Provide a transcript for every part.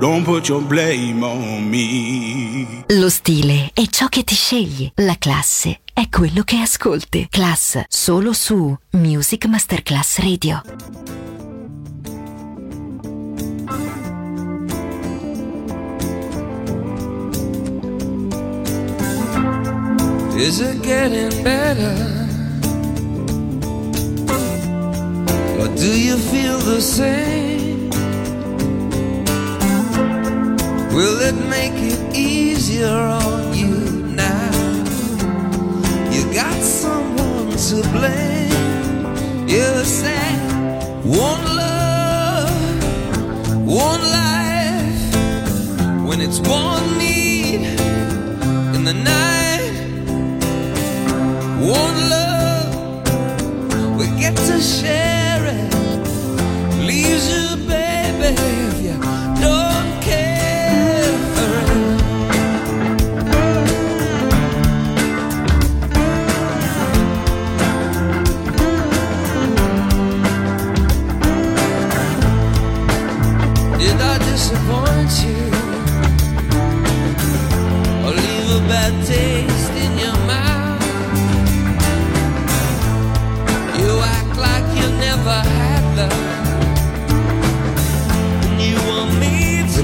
Don't put your blame on me. Lo stile è ciò che ti scegli, la classe è quello che ascolti. Class solo su Music Masterclass Radio. Is it getting better? Or do you feel the same? Will it make it easier on you now? You got someone to blame. You said one love, one life. When it's one need in the night. One love, we get to share it. Leaves you, baby, you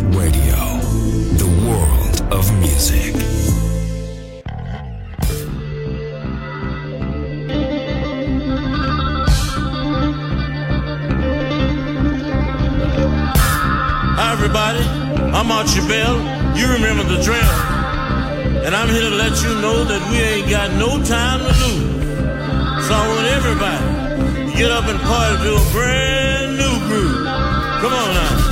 Radio, the world of music. Hi, everybody. I'm Archie Bell. You remember the drill. And I'm here to let you know that we ain't got no time to lose. So I want everybody to get up and party to a brand new groove. Come on now.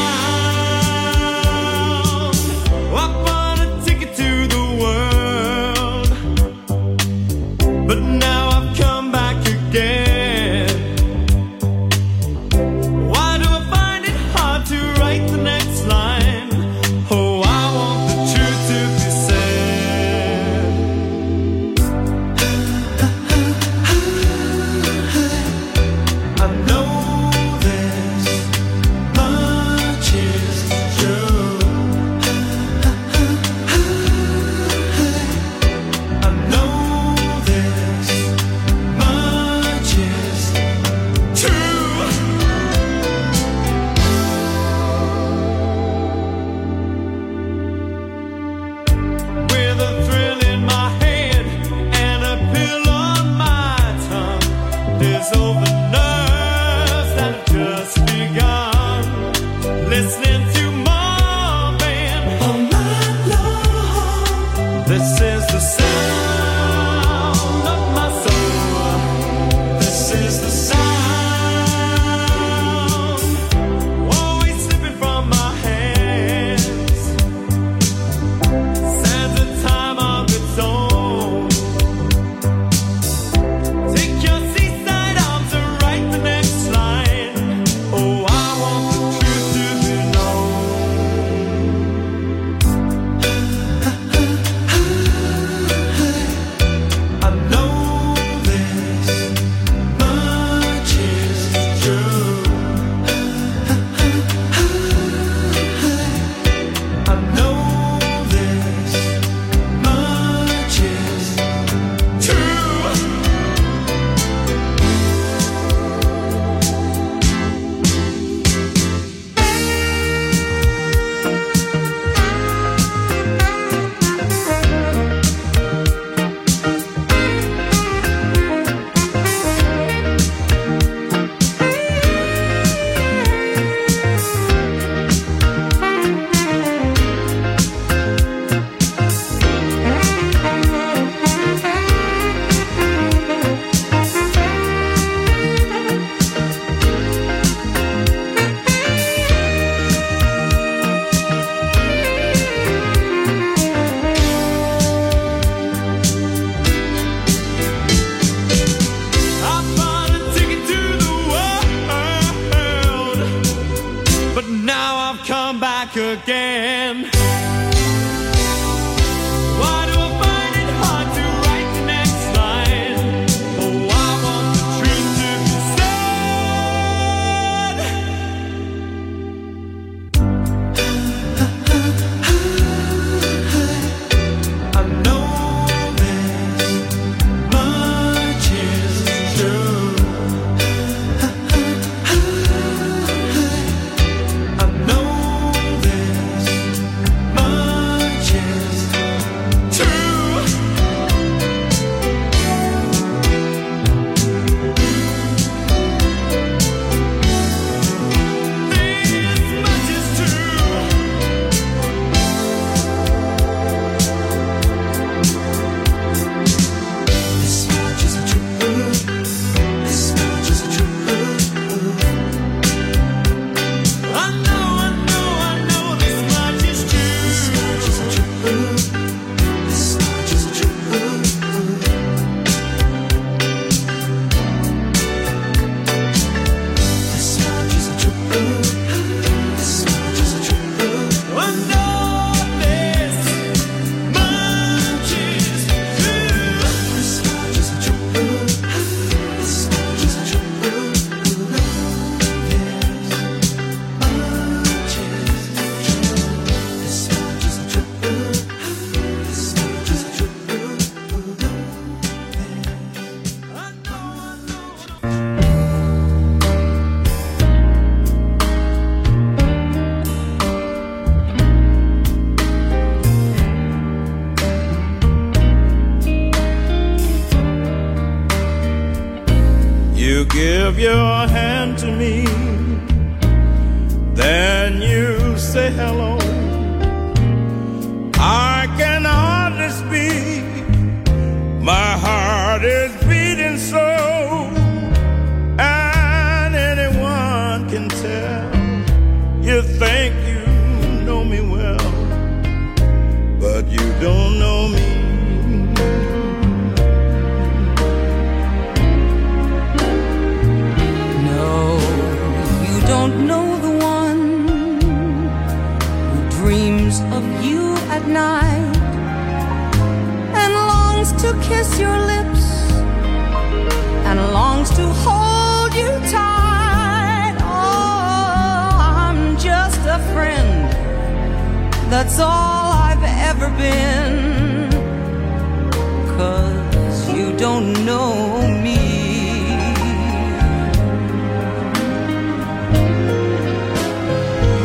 don't know me.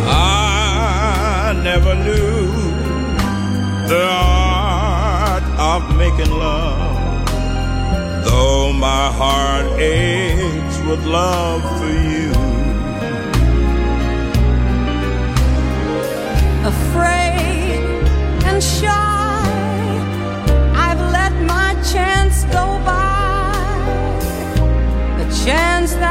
I never knew the art of making love, though my heart aches with love for you. Afraid and shy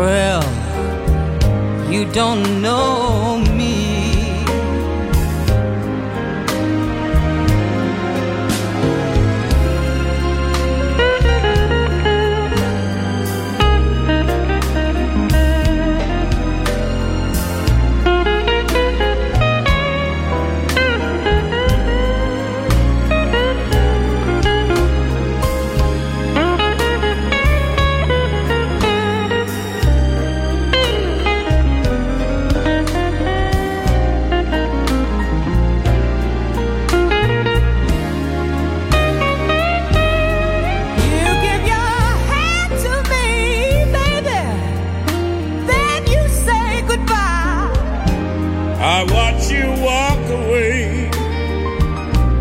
Well, you don't know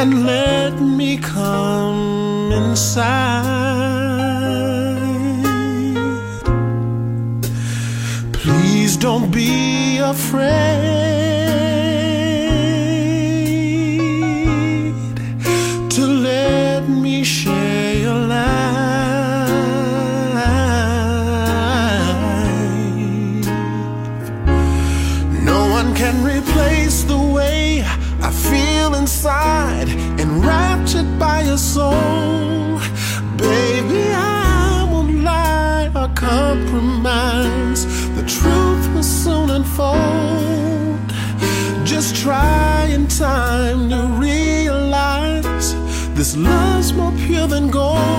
and let me come inside. Please don't be afraid. time to realize this love's more pure than gold.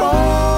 我。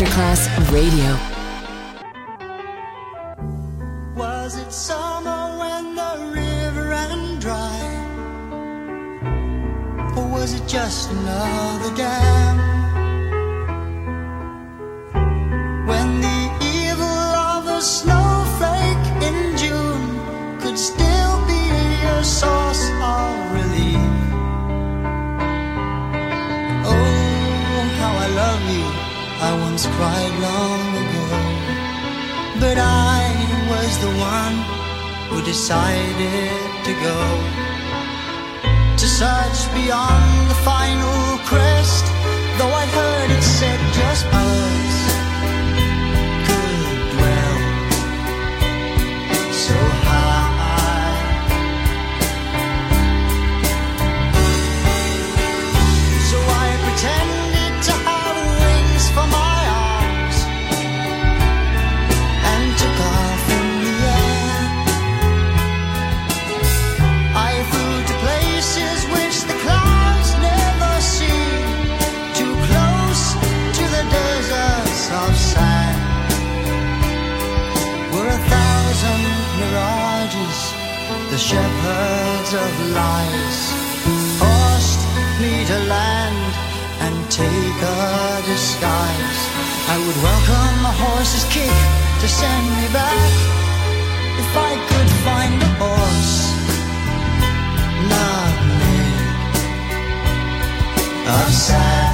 Masterclass Radio. back if I could find a horse, not me. I'm sad.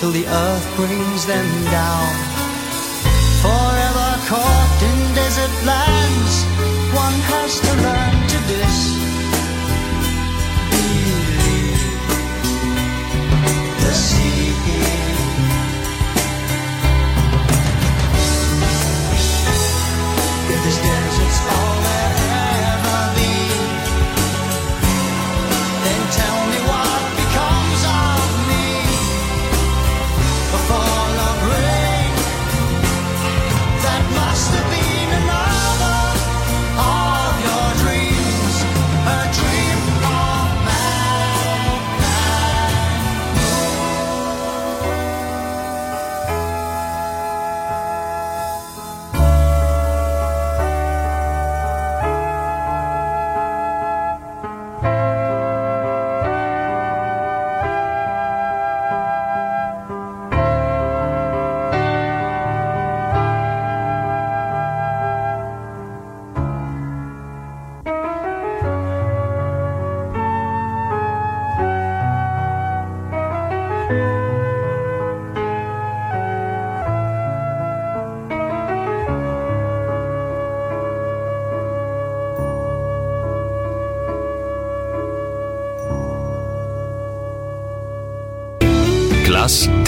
till the earth brings them down.